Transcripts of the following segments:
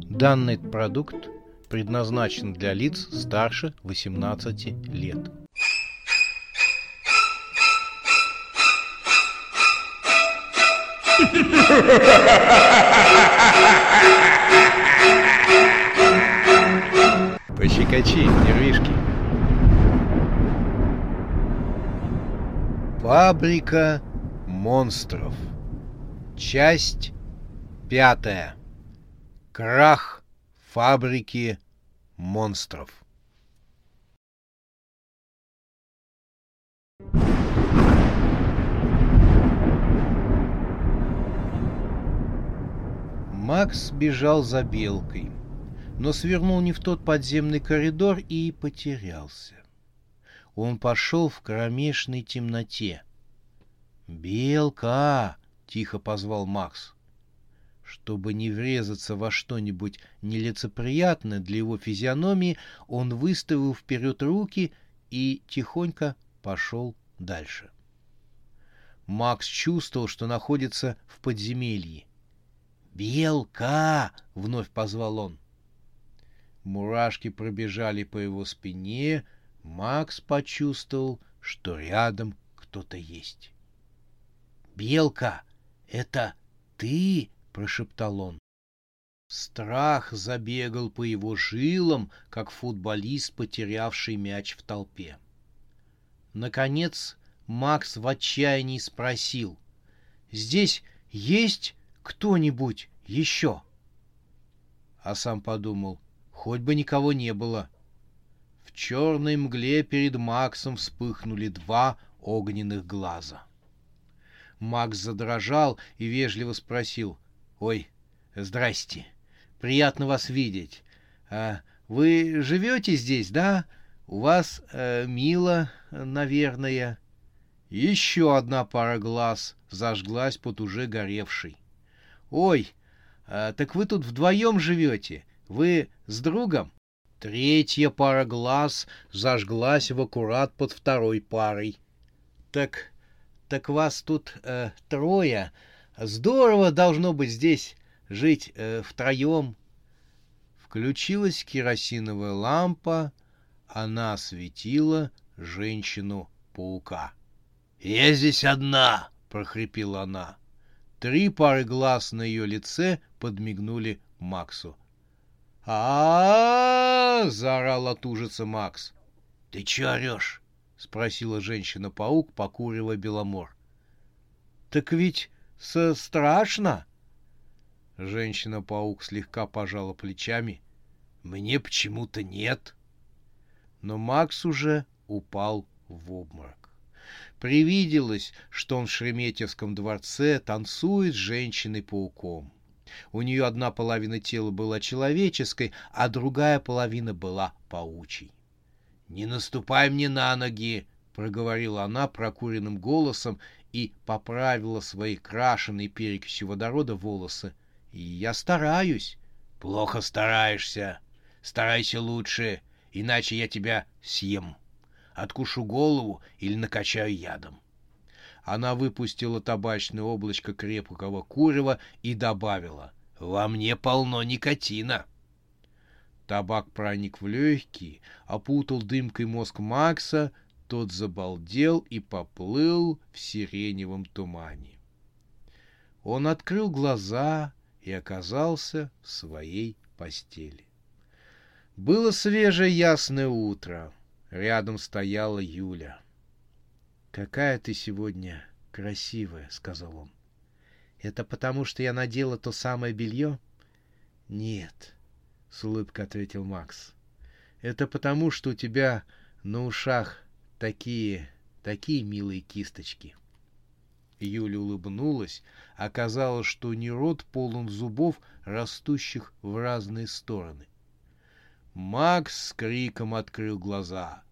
Данный продукт предназначен для лиц старше 18 лет. Пощекочи, нервишки. Фабрика монстров. Часть пятая. Крах фабрики монстров. Макс бежал за белкой, но свернул не в тот подземный коридор и потерялся. Он пошел в кромешной темноте. «Белка!» — тихо позвал Макс. Чтобы не врезаться во что-нибудь нелицеприятное для его физиономии, он выставил вперед руки и тихонько пошел дальше. Макс чувствовал, что находится в подземелье. «Белка!» — вновь позвал он. Мурашки пробежали по его спине. Макс почувствовал, что рядом кто-то есть. «Белка, это ты?» — прошептал он. Страх забегал по его жилам, как футболист, потерявший мяч в толпе. Наконец Макс в отчаянии спросил. «Здесь есть кто-нибудь еще?» А сам подумал, хоть бы никого не было. В черной мгле перед Максом вспыхнули два огненных глаза. Макс задрожал и вежливо спросил. «Ой, здрасте. Приятно вас видеть. А вы живете здесь, да? У вас э, мило, наверное». Еще одна пара глаз зажглась под уже горевшей. «Ой, а, так вы тут вдвоем живете? Вы с другом?» Третья пара глаз зажглась в аккурат под второй парой. «Так, так вас тут э, трое. Здорово должно быть здесь жить э, втроем». Включилась керосиновая лампа, она осветила женщину-паука. «Я здесь одна!» — прохрипела она. Три пары глаз на ее лице подмигнули Максу а заорал от ужаса Макс. «Ты чё орёшь?» — спросила женщина-паук, покуривая Беломор. «Так ведь со страшно!» Женщина-паук слегка пожала плечами. «Мне почему-то нет». Но Макс уже упал в обморок. Привиделось, что он в Шереметьевском дворце танцует с женщиной-пауком. У нее одна половина тела была человеческой, а другая половина была паучьей. «Не наступай мне на ноги!» — проговорила она прокуренным голосом и поправила свои крашеные перекисью водорода волосы. «И я стараюсь». «Плохо стараешься. Старайся лучше, иначе я тебя съем. Откушу голову или накачаю ядом». Она выпустила табачное облачко крепкого курева и добавила «Во мне полно никотина». Табак проник в легкие, опутал дымкой мозг Макса, тот забалдел и поплыл в сиреневом тумане. Он открыл глаза и оказался в своей постели. Было свежее ясное утро. Рядом стояла Юля. «Какая ты сегодня красивая», — сказал он. «Это потому, что я надела то самое белье?» «Нет», — с улыбкой ответил Макс. «Это потому, что у тебя на ушах такие, такие милые кисточки». Юля улыбнулась. Оказалось, что у нее рот полон зубов, растущих в разные стороны. Макс с криком открыл глаза.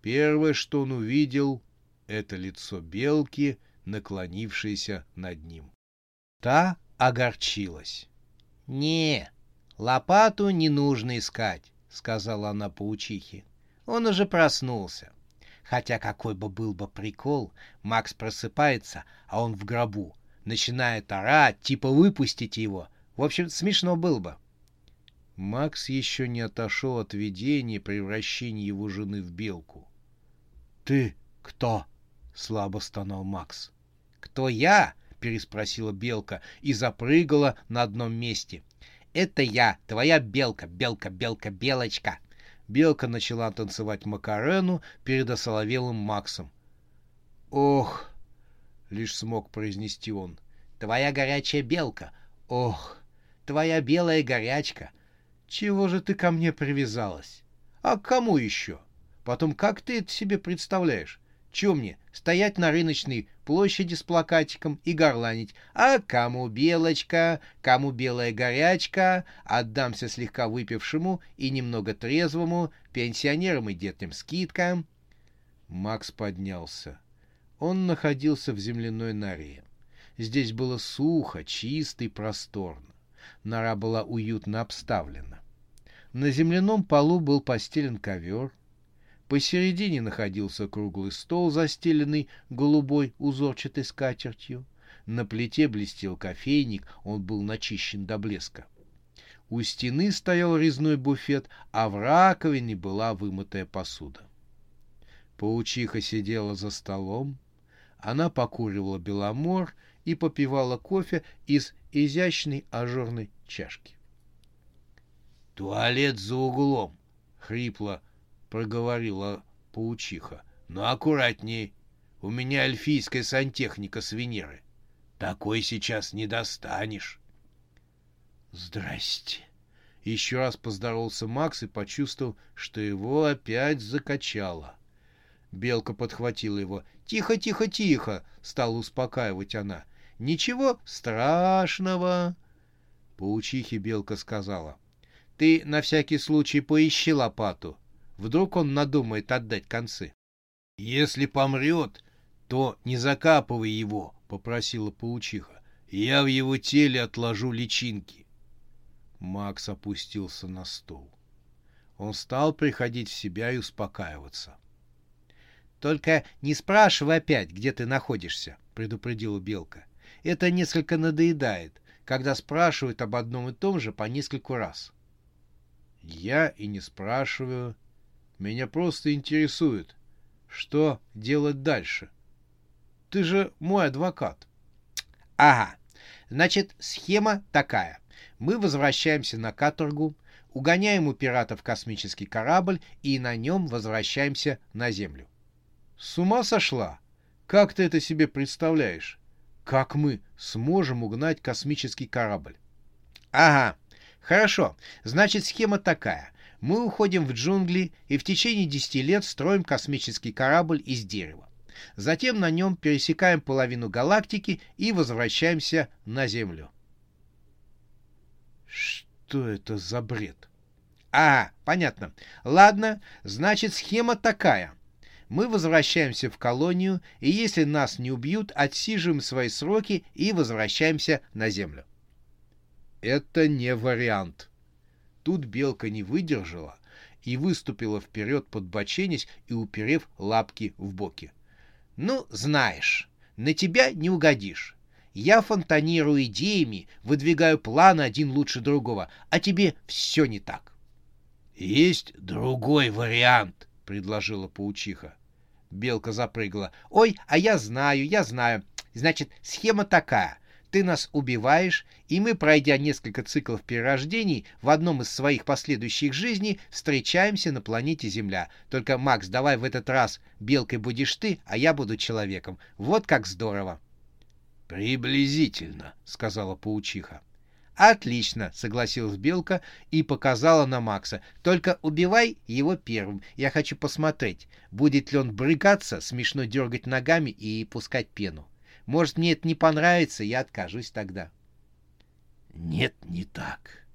Первое, что он увидел, это лицо белки, наклонившееся над ним. Та огорчилась. — Не, лопату не нужно искать, — сказала она паучихе. Он уже проснулся. Хотя какой бы был бы прикол, Макс просыпается, а он в гробу. Начинает орать, типа выпустите его. В общем, смешно было бы. Макс еще не отошел от видения превращения его жены в белку. «Ты кто?» — слабо стонал Макс. «Кто я?» — переспросила белка и запрыгала на одном месте. «Это я, твоя белка, белка, белка, белочка!» Белка начала танцевать Макарену перед осоловелым Максом. «Ох!» — лишь смог произнести он. «Твоя горячая белка! Ох! Твоя белая горячка! Чего же ты ко мне привязалась? А к кому еще? Потом, как ты это себе представляешь? Че мне, стоять на рыночной площади с плакатиком и горланить? А кому белочка, кому белая горячка, отдамся слегка выпившему и немного трезвому, пенсионерам и детям скидкам? Макс поднялся. Он находился в земляной норе. Здесь было сухо, чисто и просторно. Нора была уютно обставлена. На земляном полу был постелен ковер. Посередине находился круглый стол, застеленный голубой узорчатой скатертью. На плите блестел кофейник, он был начищен до блеска. У стены стоял резной буфет, а в раковине была вымытая посуда. Паучиха сидела за столом. Она покуривала беломор и попивала кофе из изящной ажурной чашки. «Туалет за углом!» — хрипло проговорила паучиха. «Но аккуратней. У меня эльфийская сантехника с Венеры. Такой сейчас не достанешь». «Здрасте!» Еще раз поздоровался Макс и почувствовал, что его опять закачало. Белка подхватила его. «Тихо, тихо, тихо!» — стала успокаивать она. «Ничего страшного!» Паучихе Белка сказала. «Ты на всякий случай поищи лопату. Вдруг он надумает отдать концы». «Если помрет, то не закапывай его», — попросила паучиха. «Я в его теле отложу личинки». Макс опустился на стул. Он стал приходить в себя и успокаиваться. «Только не спрашивай опять, где ты находишься», — предупредила Белка. «Это несколько надоедает, когда спрашивают об одном и том же по нескольку раз». «Я и не спрашиваю. Меня просто интересует, что делать дальше. Ты же мой адвокат». «Ага. Значит, схема такая. Мы возвращаемся на каторгу, угоняем у пиратов космический корабль и на нем возвращаемся на Землю. С ума сошла? Как ты это себе представляешь? Как мы сможем угнать космический корабль? Ага, хорошо. Значит, схема такая. Мы уходим в джунгли и в течение 10 лет строим космический корабль из дерева. Затем на нем пересекаем половину галактики и возвращаемся на Землю. Что это за бред? А, понятно. Ладно, значит, схема такая мы возвращаемся в колонию, и если нас не убьют, отсиживаем свои сроки и возвращаемся на землю. Это не вариант. Тут белка не выдержала и выступила вперед, подбоченясь и уперев лапки в боки. Ну, знаешь, на тебя не угодишь. Я фонтанирую идеями, выдвигаю планы один лучше другого, а тебе все не так. — Есть другой вариант, — предложила паучиха. Белка запрыгала. «Ой, а я знаю, я знаю. Значит, схема такая. Ты нас убиваешь, и мы, пройдя несколько циклов перерождений, в одном из своих последующих жизней встречаемся на планете Земля. Только, Макс, давай в этот раз белкой будешь ты, а я буду человеком. Вот как здорово!» «Приблизительно», — сказала паучиха. «Отлично», — согласилась Белка и показала на Макса. «Только убивай его первым. Я хочу посмотреть, будет ли он брыкаться, смешно дергать ногами и пускать пену. Может, мне это не понравится, я откажусь тогда». «Нет, не так.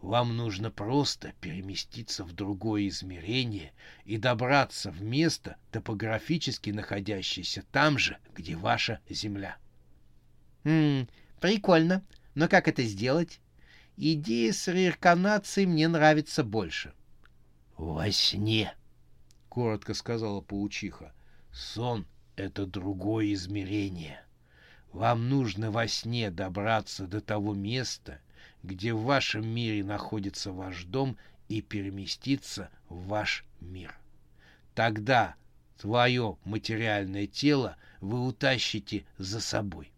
Вам нужно просто переместиться в другое измерение и добраться в место, топографически находящееся там же, где ваша Земля». «Хм, прикольно», но как это сделать? Идея с реинкарнацией мне нравится больше. — Во сне, — коротко сказала паучиха. — Сон — это другое измерение. Вам нужно во сне добраться до того места, где в вашем мире находится ваш дом, и переместиться в ваш мир. Тогда твое материальное тело вы утащите за собой.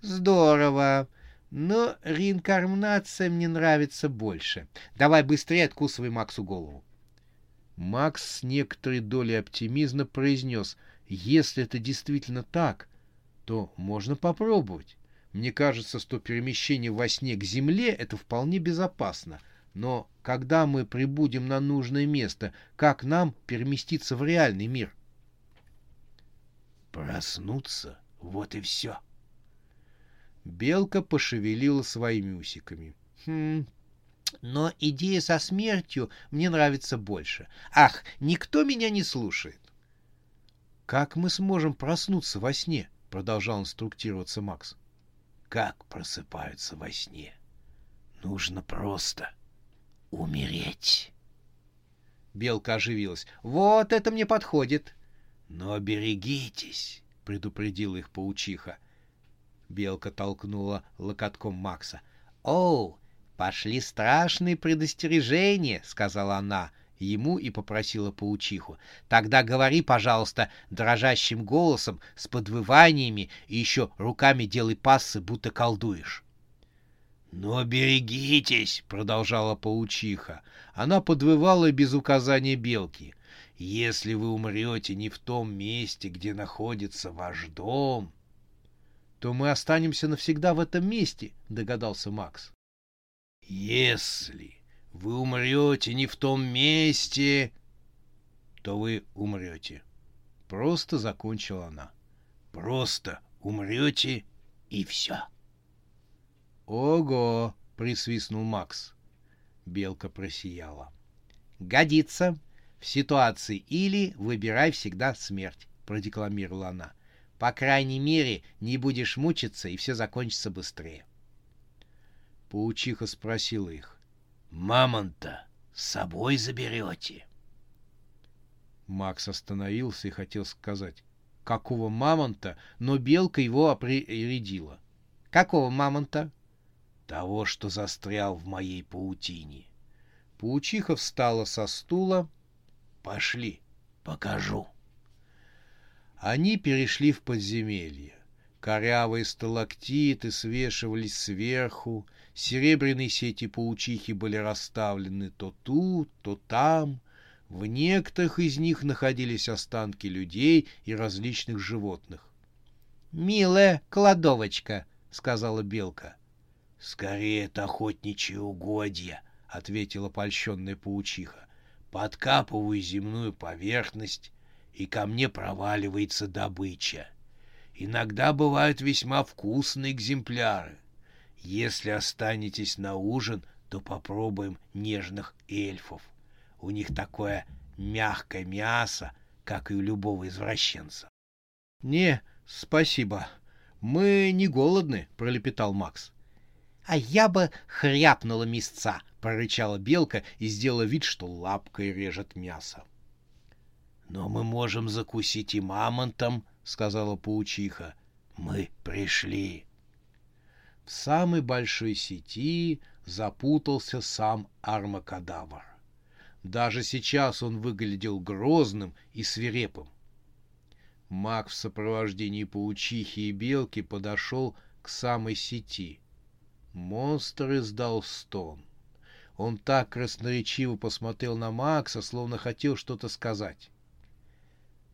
Здорово. Но реинкарнация мне нравится больше. Давай быстрее откусывай Максу голову. Макс с некоторой долей оптимизма произнес, если это действительно так, то можно попробовать. Мне кажется, что перемещение во сне к Земле — это вполне безопасно. Но когда мы прибудем на нужное место, как нам переместиться в реальный мир? Проснуться — вот и все. Белка пошевелила своими усиками. Хм, но идея со смертью мне нравится больше. Ах, никто меня не слушает. Как мы сможем проснуться во сне? Продолжал инструктироваться Макс. Как просыпаются во сне? Нужно просто умереть. Белка оживилась. Вот это мне подходит. Но берегитесь, предупредила их паучиха. Белка толкнула локотком Макса. Оу, «Пошли страшные предостережения», — сказала она ему и попросила паучиху. «Тогда говори, пожалуйста, дрожащим голосом, с подвываниями и еще руками делай пассы, будто колдуешь». «Но берегитесь!» — продолжала паучиха. Она подвывала без указания белки. «Если вы умрете не в том месте, где находится ваш дом...» «То мы останемся навсегда в этом месте», — догадался Макс. Если вы умрете не в том месте, то вы умрете. Просто закончила она. Просто умрете и все. Ого! присвистнул Макс. Белка просияла. Годится. В ситуации или выбирай всегда смерть, продекламировала она. По крайней мере, не будешь мучиться, и все закончится быстрее. Паучиха спросила их. «Мамонта с собой заберете?» Макс остановился и хотел сказать, какого мамонта, но белка его определила. «Какого мамонта?» «Того, что застрял в моей паутине». Паучиха встала со стула. «Пошли, покажу». Они перешли в подземелье. Корявые сталактиты свешивались сверху, Серебряные сети паучихи были расставлены то тут, то там. В некоторых из них находились останки людей и различных животных. «Милая кладовочка», — сказала белка. «Скорее это охотничьи угодья», — ответила польщенная паучиха. «Подкапываю земную поверхность, и ко мне проваливается добыча. Иногда бывают весьма вкусные экземпляры. Если останетесь на ужин, то попробуем нежных эльфов. У них такое мягкое мясо, как и у любого извращенца. — Не, спасибо. Мы не голодны, — пролепетал Макс. — А я бы хряпнула мясца, — прорычала белка и сделала вид, что лапкой режет мясо. — Но мы можем закусить и мамонтом, — сказала паучиха. — Мы пришли. В самой большой сети запутался сам Армакадавр. Даже сейчас он выглядел грозным и свирепым. Маг в сопровождении паучихи и белки подошел к самой сети. Монстр издал стон. Он так красноречиво посмотрел на Макса, словно хотел что-то сказать.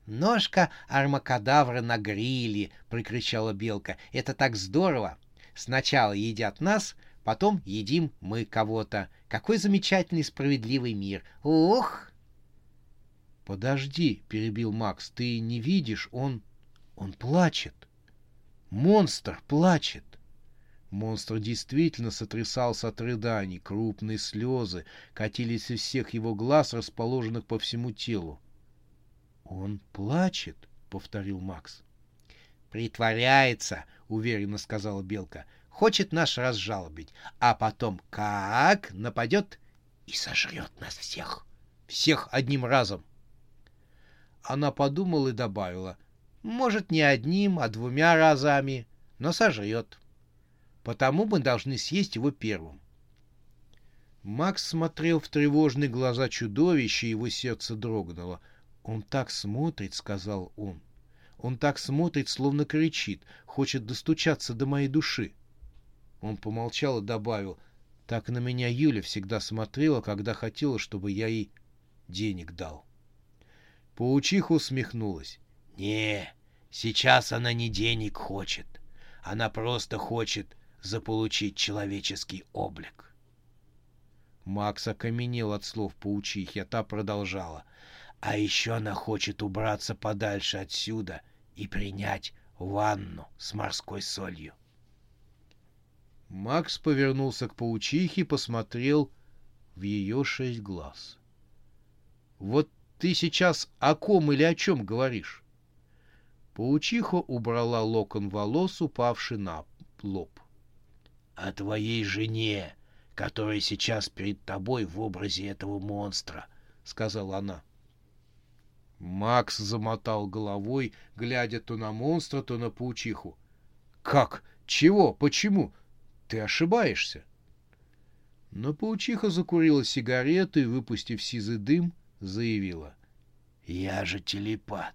«Ножка армакадавра на гриле!» — прикричала белка. «Это так здорово! Сначала едят нас, потом едим мы кого-то. Какой замечательный справедливый мир. Ух! Подожди, перебил Макс, ты не видишь, он... он плачет. Монстр плачет. Монстр действительно сотрясался от рыданий, крупные слезы катились из всех его глаз, расположенных по всему телу. «Он плачет», — повторил Макс. «Притворяется», — уверенно сказала Белка. «Хочет нас разжалобить, а потом как нападет и сожрет нас всех. Всех одним разом». Она подумала и добавила. «Может, не одним, а двумя разами, но сожрет». Потому мы должны съесть его первым. Макс смотрел в тревожные глаза чудовища, и его сердце дрогнуло. «Он так смотрит», — сказал он. «Он так смотрит, словно кричит, хочет достучаться до моей души». Он помолчал и добавил, «Так на меня Юля всегда смотрела, когда хотела, чтобы я ей денег дал». Паучиха усмехнулась. «Не, сейчас она не денег хочет. Она просто хочет заполучить человеческий облик». Макс окаменел от слов паучихи, а та продолжала. «А еще она хочет убраться подальше отсюда и принять ванну с морской солью». Макс повернулся к паучихе и посмотрел в ее шесть глаз. «Вот ты сейчас о ком или о чем говоришь? Паучиха убрала локон волос, упавший на лоб. — О твоей жене, которая сейчас перед тобой в образе этого монстра, — сказала она. Макс замотал головой, глядя то на монстра, то на паучиху. — Как? Чего? Почему? Ты ошибаешься. Но паучиха закурила сигарету и, выпустив сизый дым, заявила. — Я же телепат.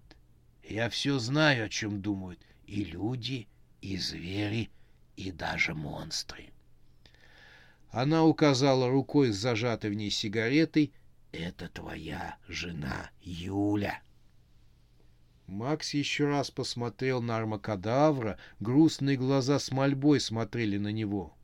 Я все знаю, о чем думают и люди, и звери, и даже монстры. Она указала рукой с зажатой в ней сигаретой. — Это твоя жена Юля. Макс еще раз посмотрел на армакадавра, грустные глаза с мольбой смотрели на него.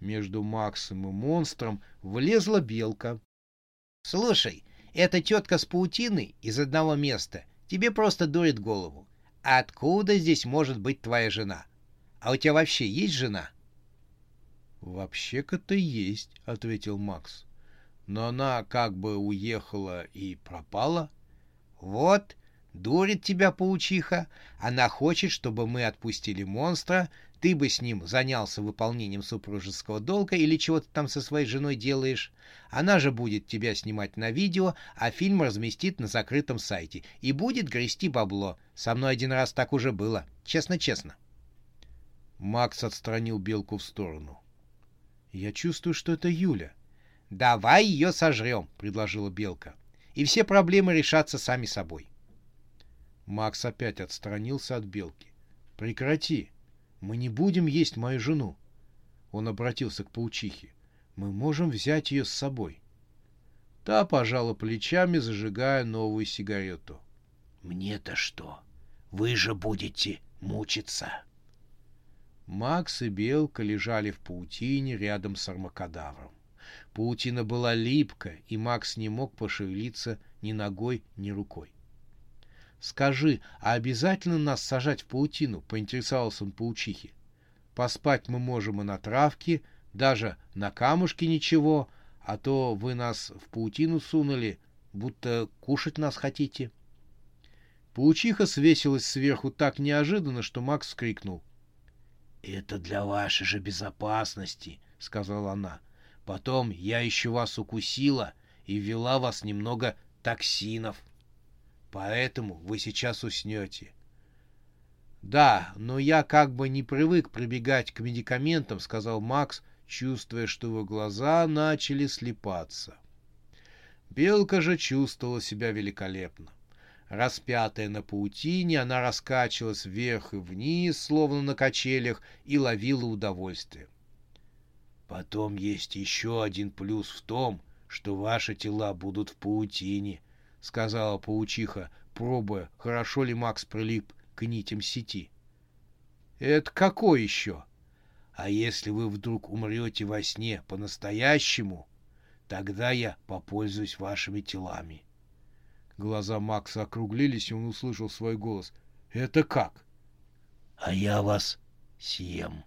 Между Максом и монстром влезла белка. — Слушай, эта тетка с паутиной из одного места тебе просто дурит голову. Откуда здесь может быть твоя жена? А у тебя вообще есть жена? Вообще-то есть, ответил Макс. Но она как бы уехала и пропала. Вот, дурит тебя паучиха. Она хочет, чтобы мы отпустили монстра, ты бы с ним занялся выполнением супружеского долга или чего ты там со своей женой делаешь. Она же будет тебя снимать на видео, а фильм разместит на закрытом сайте и будет грести бабло. Со мной один раз так уже было. Честно-честно. Макс отстранил белку в сторону. «Я чувствую, что это Юля». «Давай ее сожрем», — предложила белка. «И все проблемы решатся сами собой». Макс опять отстранился от белки. «Прекрати. Мы не будем есть мою жену. Он обратился к паучихе. Мы можем взять ее с собой. Та пожала плечами, зажигая новую сигарету. Мне-то что? Вы же будете мучиться. Макс и Белка лежали в паутине рядом с армакадавром. Паутина была липкая, и Макс не мог пошевелиться ни ногой, ни рукой. «Скажи, а обязательно нас сажать в паутину?» — поинтересовался он паучихи. «Поспать мы можем и на травке, даже на камушке ничего, а то вы нас в паутину сунули, будто кушать нас хотите». Паучиха свесилась сверху так неожиданно, что Макс вскрикнул. «Это для вашей же безопасности», — сказала она. «Потом я еще вас укусила и ввела вас немного токсинов». Поэтому вы сейчас уснете. Да, но я как бы не привык прибегать к медикаментам, сказал Макс, чувствуя, что его глаза начали слепаться. Белка же чувствовала себя великолепно. Распятая на паутине, она раскачивалась вверх и вниз, словно на качелях, и ловила удовольствие. Потом есть еще один плюс в том, что ваши тела будут в паутине, — сказала паучиха, пробуя, хорошо ли Макс прилип к нитям сети. — Это какой еще? А если вы вдруг умрете во сне по-настоящему, тогда я попользуюсь вашими телами. Глаза Макса округлились, и он услышал свой голос. — Это как? — А я вас съем.